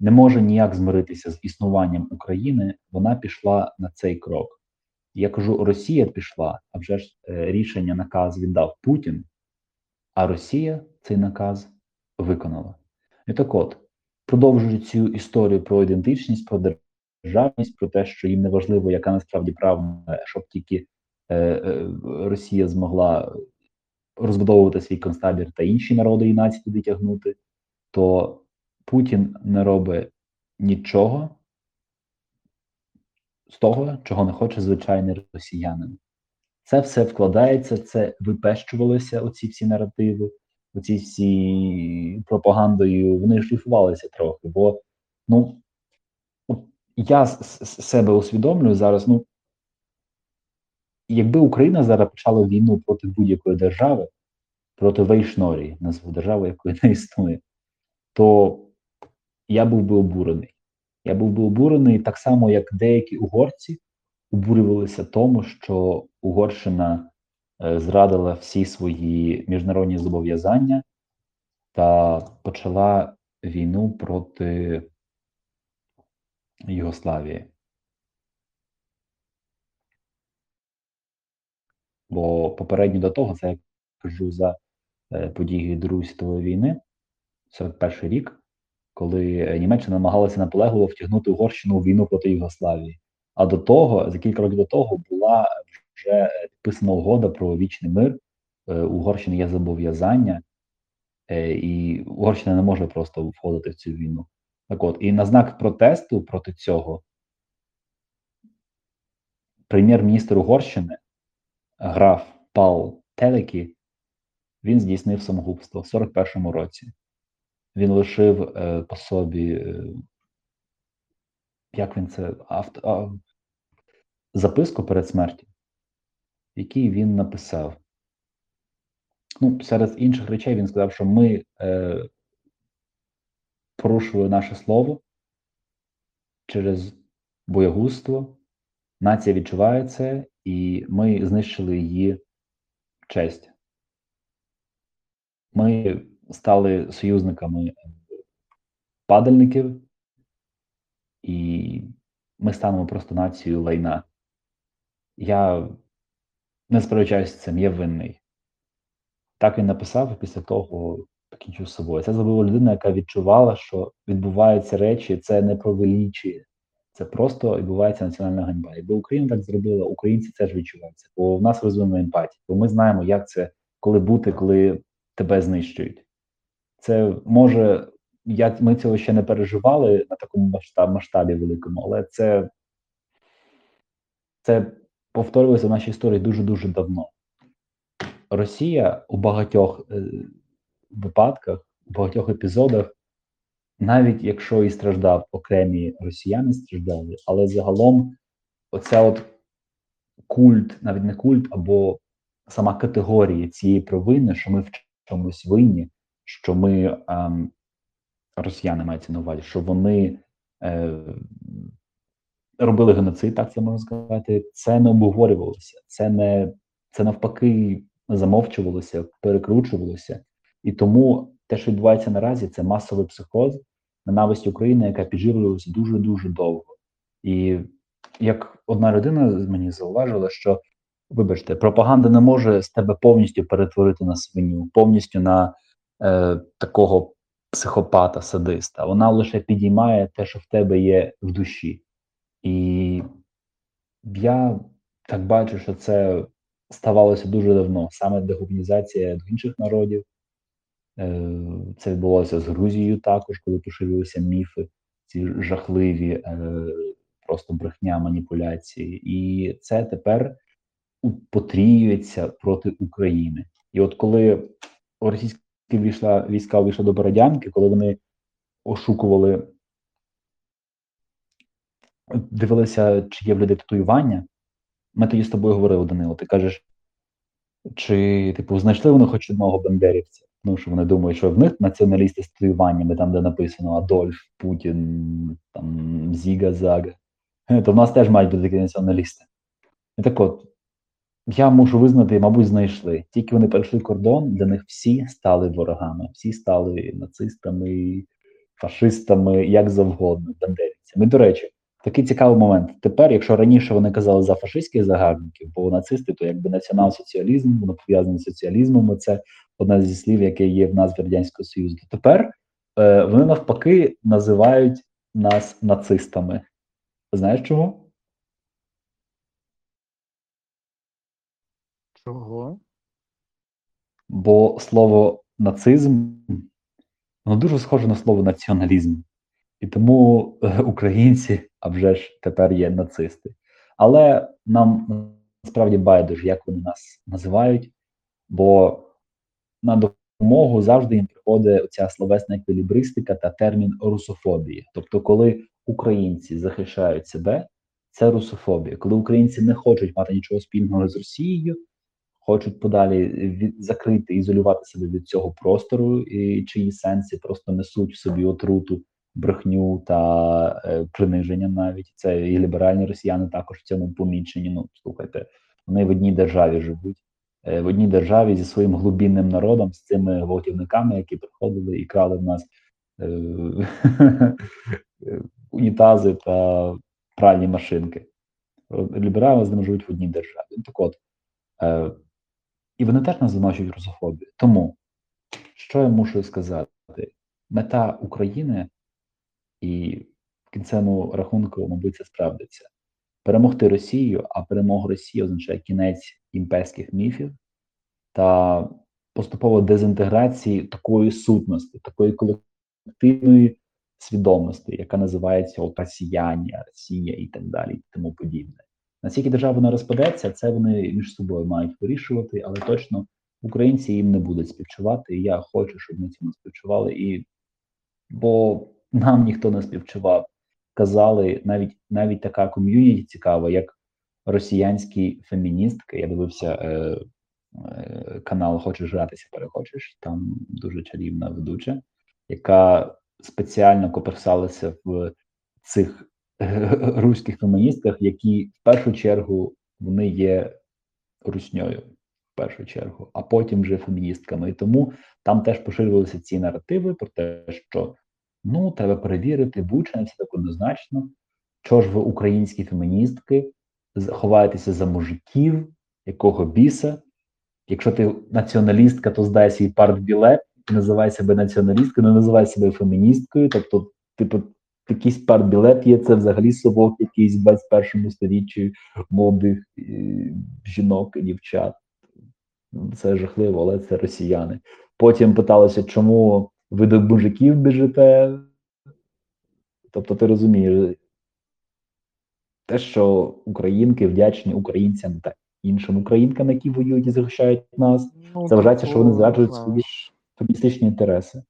не може ніяк змиритися з існуванням України, вона пішла на цей крок. Я кажу, Росія пішла, а вже ж е, рішення наказ віддав Путін, а Росія цей наказ виконала. І так от, продовжуючи цю історію про ідентичність, про державність, про те, що їм не важливо, яка насправді правда, щоб тільки е, е, Росія змогла розбудовувати свій концтабір та інші народи і нації туди тягнути, то Путін не робить нічого з того, чого не хоче звичайний росіянин. Це все вкладається, це випещувалося, оці всі наративи, оці всі пропагандою, вони шліфувалися трохи. Бо ну, я з себе усвідомлюю зараз, ну, якби Україна зараз почала війну проти будь-якої держави, проти Вейшнорії, назву держави, якої не існує, то я був би обурений. Я був би обурений так само, як деякі угорці обурювалися тому, що Угорщина е, зрадила всі свої міжнародні зобов'язання та почала війну проти Югославії. Бо попередньо до того, це я кажу за е, події Другої світової війни, 41 рік, коли Німеччина намагалася наполегливо втягнути Угорщину у війну проти Югославії. А до того, за кілька років до того, була вже підписана угода про вічний мир. Е, Угорщини є зобов'язання, е, і Угорщина не може просто входити в цю війну. Так от, і на знак протесту проти цього прем'єр-міністр Угорщини, граф Пал Телекі, він здійснив самогубство в 41-му році. Він лишив е, по собі, е, як він це авто, записку перед смертю, який він написав. Ну, серед інших речей він сказав, що ми е, порушили наше слово через боягузтво, нація відчуває це, і ми знищили її честь. Ми стали союзниками падальників, і ми станемо просто нацією лайна. Я не сперечаюся з цим, я винний. Так він написав, і після того покінчив з собою. Це зробила людина, яка відчувала, що відбуваються речі, це не про величі, це просто відбувається національна ганьба. Якби Україна так зробила, українці теж відчуваються, бо в нас розвинена емпатія, бо ми знаємо, як це коли бути, коли тебе знищують. Це може, я, ми цього ще не переживали на такому масштаб, масштабі великому, але це це повторювалося в нашій історії дуже-дуже давно. Росія у багатьох е, випадках, у багатьох епізодах, навіть якщо і страждав окремі росіяни страждали, але загалом оця от культ, навіть не культ, або сама категорія цієї провини, що ми в чомусь винні, що ми ем, росіяни мається на увазі, що вони е, робили геноцид, так це можна сказати. Це не обговорювалося, це не це навпаки замовчувалося, перекручувалося. І тому те, що відбувається наразі, це масовий психоз, ненависть України, яка підживлювалася дуже дуже довго. І як одна людина мені зауважила, що вибачте, пропаганда не може з тебе повністю перетворити на свиню, повністю на е, такого психопата, садиста. Вона лише підіймає те, що в тебе є в душі. І я так бачу, що це ставалося дуже давно, саме дегуманізація до інших народів, Е, Це відбулося з Грузією також, коли поширилися міфи, ці жахливі, е, просто брехня, маніпуляції. І це тепер потріюється проти України. І от коли російські війшла, війська вийшли до Бородянки, коли вони ошукували, дивилися, чи є в людей татуювання, ми тоді з тобою говорили, Данило, ти кажеш, чи, типу, знайшли вони хоч одного бандерівця? Ну, що вони думають, що в них націоналісти з татуюваннями, там, де написано Адольф, Путін, там, Зіга, Зага. Е, То в нас теж мають бути такі націоналісти. І так от, я можу визнати, мабуть, знайшли. Тільки вони перейшли кордон, для них всі стали ворогами, всі стали нацистами, фашистами, як завгодно, бандерівцями. До речі, такий цікавий момент. Тепер, якщо раніше вони казали за фашистських загарбників, бо нацисти то якби націонал-соціалізм, воно пов'язане з соціалізмом. і Це одне зі слів, яке є в назві Радянського Союзу. То тепер е, вони навпаки називають нас нацистами. Знаєш чому? Чого? Бо слово нацизм воно дуже схоже на слово націоналізм. І тому е, українці, а вже ж тепер є нацисти. Але нам насправді байдуже, як вони нас називають, бо на допомогу завжди їм приходить ця словесна еквілібристика та термін русофобія. Тобто, коли українці захищають себе, це русофобія. Коли українці не хочуть мати нічого спільного з Росією, хочуть подалі від, закрити, ізолювати себе від цього простору, і чиї сенси просто несуть собі отруту, брехню та е, приниження навіть. Це і ліберальні росіяни також в цьому помічені. Ну, слухайте, вони в одній державі живуть, е, в одній державі зі своїм глубинним народом, з цими гвалтівниками, які приходили і крали в нас е, унітази та пральні машинки. Ліберали з ними живуть в одній державі. Так от, е, і вони теж нас заносять русофобію. Тому, що я мушу сказати? Мета України і в кінцевому рахунку, мабуть, це справдиться. Перемогти Росію, а перемога Росії означає кінець імперських міфів та поступово дезінтеграції такої сутності, такої колективної свідомості, яка називається от росіяні, Росія і так далі, і тому подібне. Наскільки держава не розпадеться, це вони між собою мають вирішувати, але точно українці їм не будуть співчувати. І я хочу, щоб ми цьому співчували, і бо нам ніхто не співчував. Казали навіть навіть така ком'юніті цікава, як росіянські феміністки. Я дивився е, е, канал Хочеш гратися, перехочеш. Там дуже чарівна ведуча, яка спеціально коперсалася в цих руських феміністках, які в першу чергу вони є русньою, в першу чергу, а потім вже феміністками. І тому там теж поширювалися ці наративи про те, що ну треба перевірити, буча все так однозначно. Що ж ви, українські феміністки, ховаєтеся за мужиків, якого біса? Якщо ти націоналістка, то здай свій партбілет, називай себе націоналісткою, не називай себе феміністкою, тобто, типу якийсь партбілет є, це взагалі совок якийсь в 21 сторіччі молодих е, жінок і дівчат. Це жахливо, але це росіяни. Потім питалося, чому ви до мужиків біжите. Тобто, ти розумієш, те, що українки вдячні українцям та іншим українкам, які воюють і захищають нас, Ну, це вважається, що вони зраджують свої знаєш, інтереси.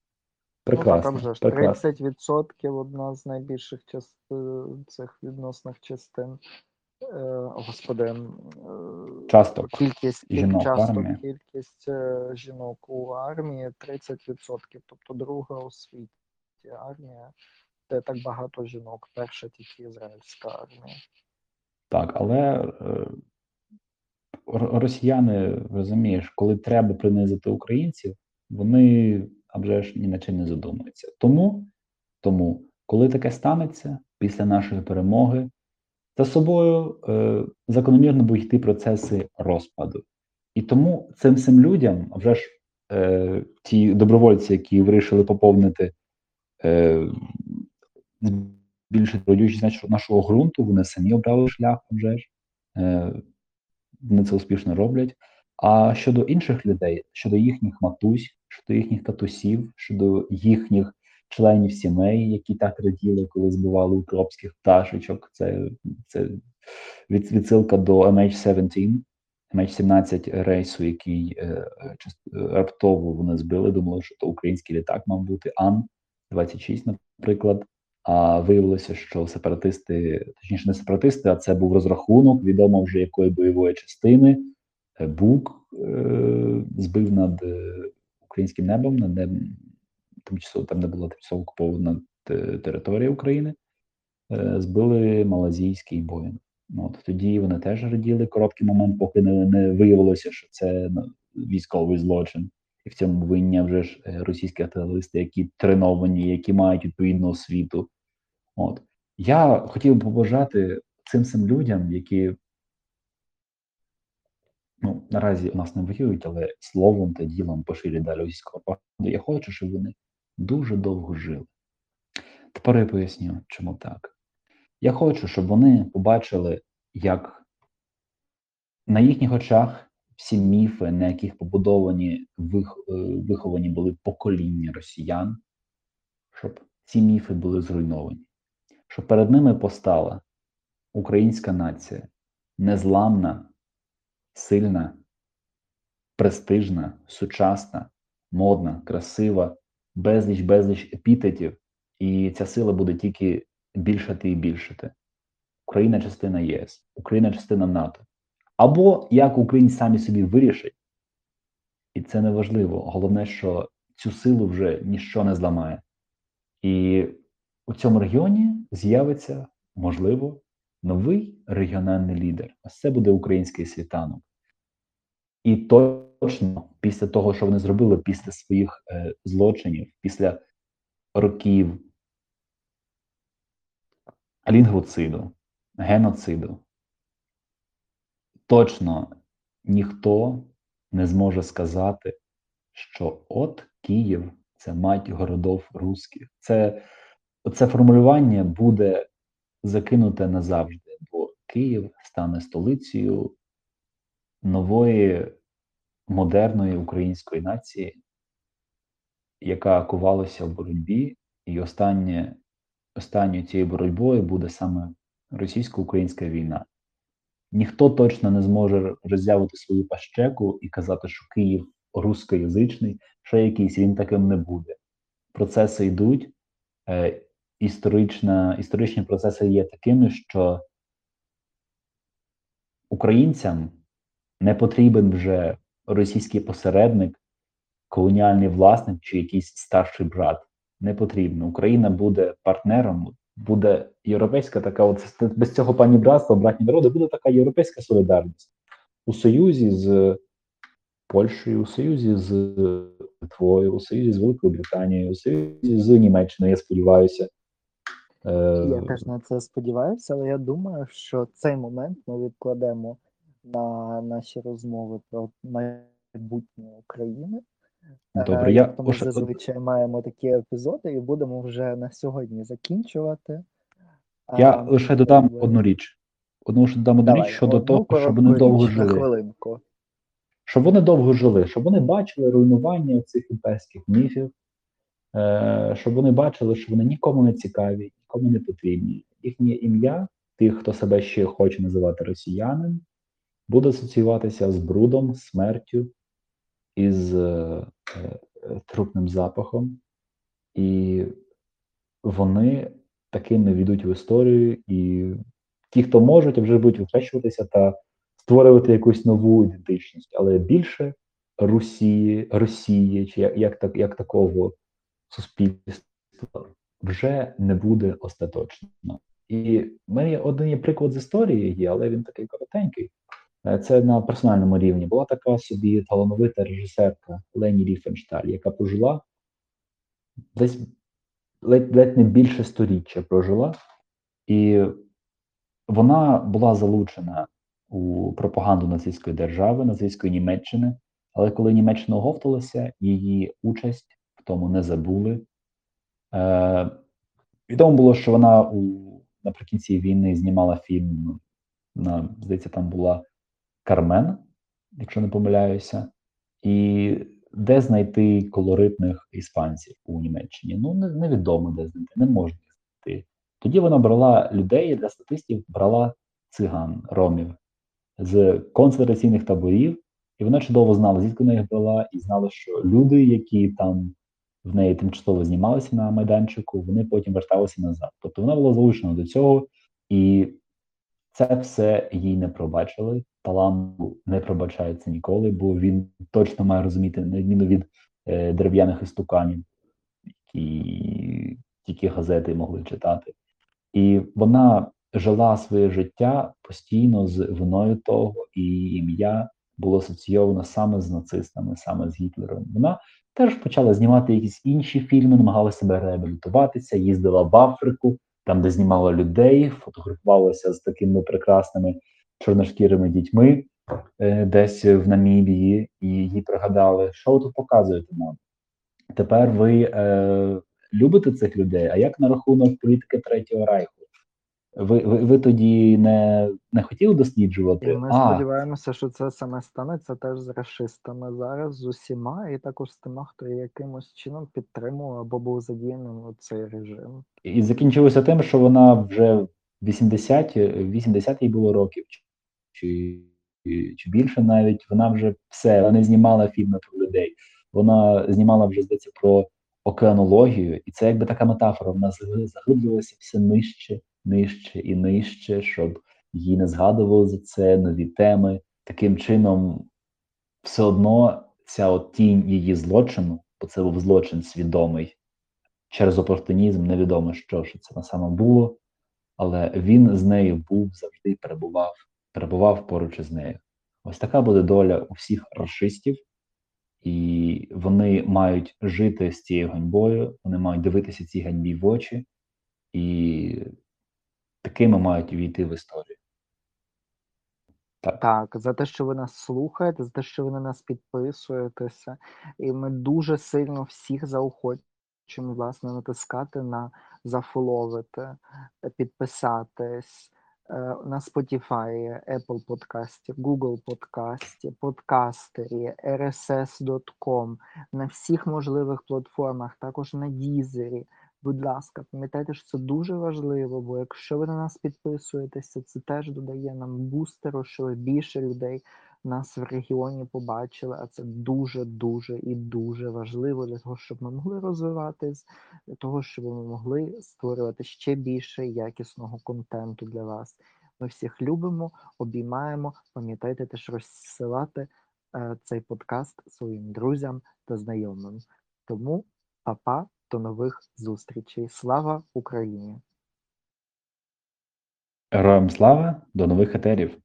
Прекрасно. Ну, так, а вже ж прекрасно. 30% одна з найбільших част... е, цих відносних частин. Е, господи, е, Часток кількість кіль- жінок в армії. кількість е, жінок у армії 30%, тобто друга у світі армія, де так багато жінок, перша тільки ізраїльська армія. Так, але росіяни, розумієш, коли треба принизити українців, вони а вже ж ні на чим не задумуються. Тому, тому, коли таке станеться після нашої перемоги, за собою е, закономірно будуть йти процеси розпаду. І тому цим всім людям, вже ж е, ті добровольці, які вирішили поповнити е, збільшити родючість нашого- ґрунту, вони самі обрали шлях, вже ж. Е, вони це успішно роблять. А щодо інших людей, щодо їхніх матусь, щодо їхніх татусів, щодо їхніх членів сімей, які так раділи, коли збивали укропських пташечок, це це від, відсилка до MH17, MH17 рейсу, який е, раптово вони збили. Думали, що то український літак мав бути Ан-26, наприклад. А виявилося, що сепаратисти, точніше, не сепаратисти, а це був розрахунок, відомо вже якої бойової частини. Е, Бук е, збив над е, українським небом, над тимчасово там не була тимчасово окупована територія України, е, збили малазійський боїн. Ну, от Тоді вони теж раділи короткий момент, поки не, не виявилося, що це ну, військовий злочин. І в цьому винні вже ж е, російські артилеристи, які треновані, які мають відповідну освіту. От я хотів би побажати цим цим людям, які ну наразі у нас не воюють, але словом та ділом поширюють далі російського пропаганду. Я хочу, щоб вони дуже довго жили. Тепер я поясню, чому так. Я хочу, щоб вони побачили, як на їхніх очах всі міфи, на яких побудовані е, виховані були покоління росіян, щоб ці міфи були зруйновані, щоб перед ними постала українська нація незламна, сильна, престижна, сучасна, модна, красива, безліч, безліч епітетів, і ця сила буде тільки більшати і більшати. Україна частина ЄС, Україна частина НАТО. Або як українці самі собі вирішать, і це не важливо. Головне, що цю силу вже ніщо не зламає. І у цьому регіоні з'явиться, можливо, новий регіональний лідер. Ось це буде український світанок. І точно після того, що вони зробили, після своїх е, злочинів, після років лінгвоциду, геноциду, точно ніхто не зможе сказати, що от Київ це мать городов русських. Це, Це формулювання буде закинуте назавжди, бо Київ стане столицею нової модерної української нації, яка кувалася в боротьбі, і останнє, останньою цією боротьбою буде саме російсько-українська війна. Ніхто точно не зможе роззявити свою пащеку і казати, що Київ рускоязичний, ще якийсь він таким не буде. Процеси йдуть. Е, історична, Історичні процеси є такими, що українцям не потрібен вже російський посередник, колоніальний власник чи якийсь старший брат. Не потрібно. Україна буде партнером, буде європейська така, от без цього пані братства, братні народи, буде така європейська солідарність у союзі з Польщею, у союзі з Литвою, у союзі з Великою Британією, у союзі з Німеччиною, я сподіваюся. Я теж на це сподіваюся, але я думаю, що цей момент ми відкладемо на наші розмови про майбутнє України. Добре, я Тобто ми зазвичай маємо такі епізоди і будемо вже на сьогодні закінчувати. Я а, лише додам але... одну річ. Одну ж додам одну річ щодо того, щоб вони довго жили. Хвилинку. Щоб вони довго жили, щоб вони бачили руйнування цих імперських міфів, е, щоб вони бачили, що вони нікому не цікаві, нікому не потрібні. Їхнє ім'я, тих, хто себе ще хоче називати росіянин, буде асоціюватися з брудом, смертю, із е, е, трупним запахом, і вони такими війдуть в історію, і ті, хто можуть, вже будуть витрачуватися та створювати якусь нову ідентичність, але більше Росії, Росії чи як, як, так, як такого суспільства вже не буде остаточно. І в мене один є приклад з історії є, але він такий коротенький. Е, це на персональному рівні. Була така собі талановита режисерка Лені Ріфеншталь, яка прожила десь ледь, ледь не більше сторіччя прожила, і вона була залучена у пропаганду нацистської держави, нацистської Німеччини. Але коли Німеччина оговталася, її участь в тому не забули. Е, Відомо було, що вона у наприкінці війни знімала фільм. На, Здається, там була Кармен, якщо не помиляюся. І де знайти колоритних іспанців у Німеччині? Ну, не- невідомо, де знайти, не можна знайти. Тоді вона брала людей для статистів, брала циган, ромів з концентраційних таборів, і вона чудово знала, звідки вона їх брала, і знала, що люди, які там в неї тимчасово знімалися на майданчику, вони потім верталися назад. Тобто вона була залучена до цього, і це все їй не пробачили. Таланту не пробачається ніколи, бо він точно має розуміти, на відміну від е, дерев'яних істуканів, які тільки газети могли читати. І вона жила своє життя постійно з виною того, і ім'я було асоційовано саме з нацистами, саме з Гітлером. Вона теж почала знімати якісь інші фільми, намагалася себе реабілітуватися, їздила в Африку, там, де знімала людей, фотографувалася з такими прекрасними чорношкірими дітьми е, десь в Намібії, і їй пригадали, що ви тут показуєте нам. Тепер ви е, любите цих людей, а як на рахунок політики Третього Райху? Ви, ви, ви тоді не, не хотіли досліджувати? І ми а, сподіваємося, що це саме станеться теж з расистами зараз, з усіма, і також з тими, хто якимось чином підтримував або був задіяним у цей режим. І закінчилося тим, що вона вже в 80, 80 їй було років, чи, чи більше навіть. Вона вже все, вона не знімала фільми про людей. Вона знімала вже здається про океанологію, і це якби така метафора. Вона заг- заглиблювалася все нижче, нижче і нижче, щоб її не згадували за це, нові теми. Таким чином, все одно ця от тінь її злочину, бо це був злочин свідомий, через опортунізм невідомо що, що це на саме було, але він з нею був завжди перебував, перебував поруч із нею. Ось така буде доля у всіх расистів, і вони мають жити з цією ганьбою, вони мають дивитися цій ганьбі в очі, і такими мають увійти в історію. Так. Так, за те, що ви нас слухаєте, за те, що ви на нас підписуєтеся, і ми дуже сильно всіх заохочуємо, власне, натискати на зафоловити, підписатись е, на Spotify, Apple подкасті, Google подкасті, подкастері, rss.com, на всіх можливих платформах, також на Дізері. Будь ласка, пам'ятайте, що це дуже важливо, бо якщо ви на нас підписуєтеся, це теж додає нам бустеру, що більше людей нас в регіоні побачили, а це дуже, дуже і дуже важливо для того, щоб ми могли розвиватись, для того, щоб ми могли створювати ще більше якісного контенту для вас. Ми всіх любимо, обіймаємо. Пам'ятайте теж розсилати е, цей подкаст своїм друзям та знайомим. Тому па-па, до нових зустрічей. Слава Україні! Героям слава, до нових етерів!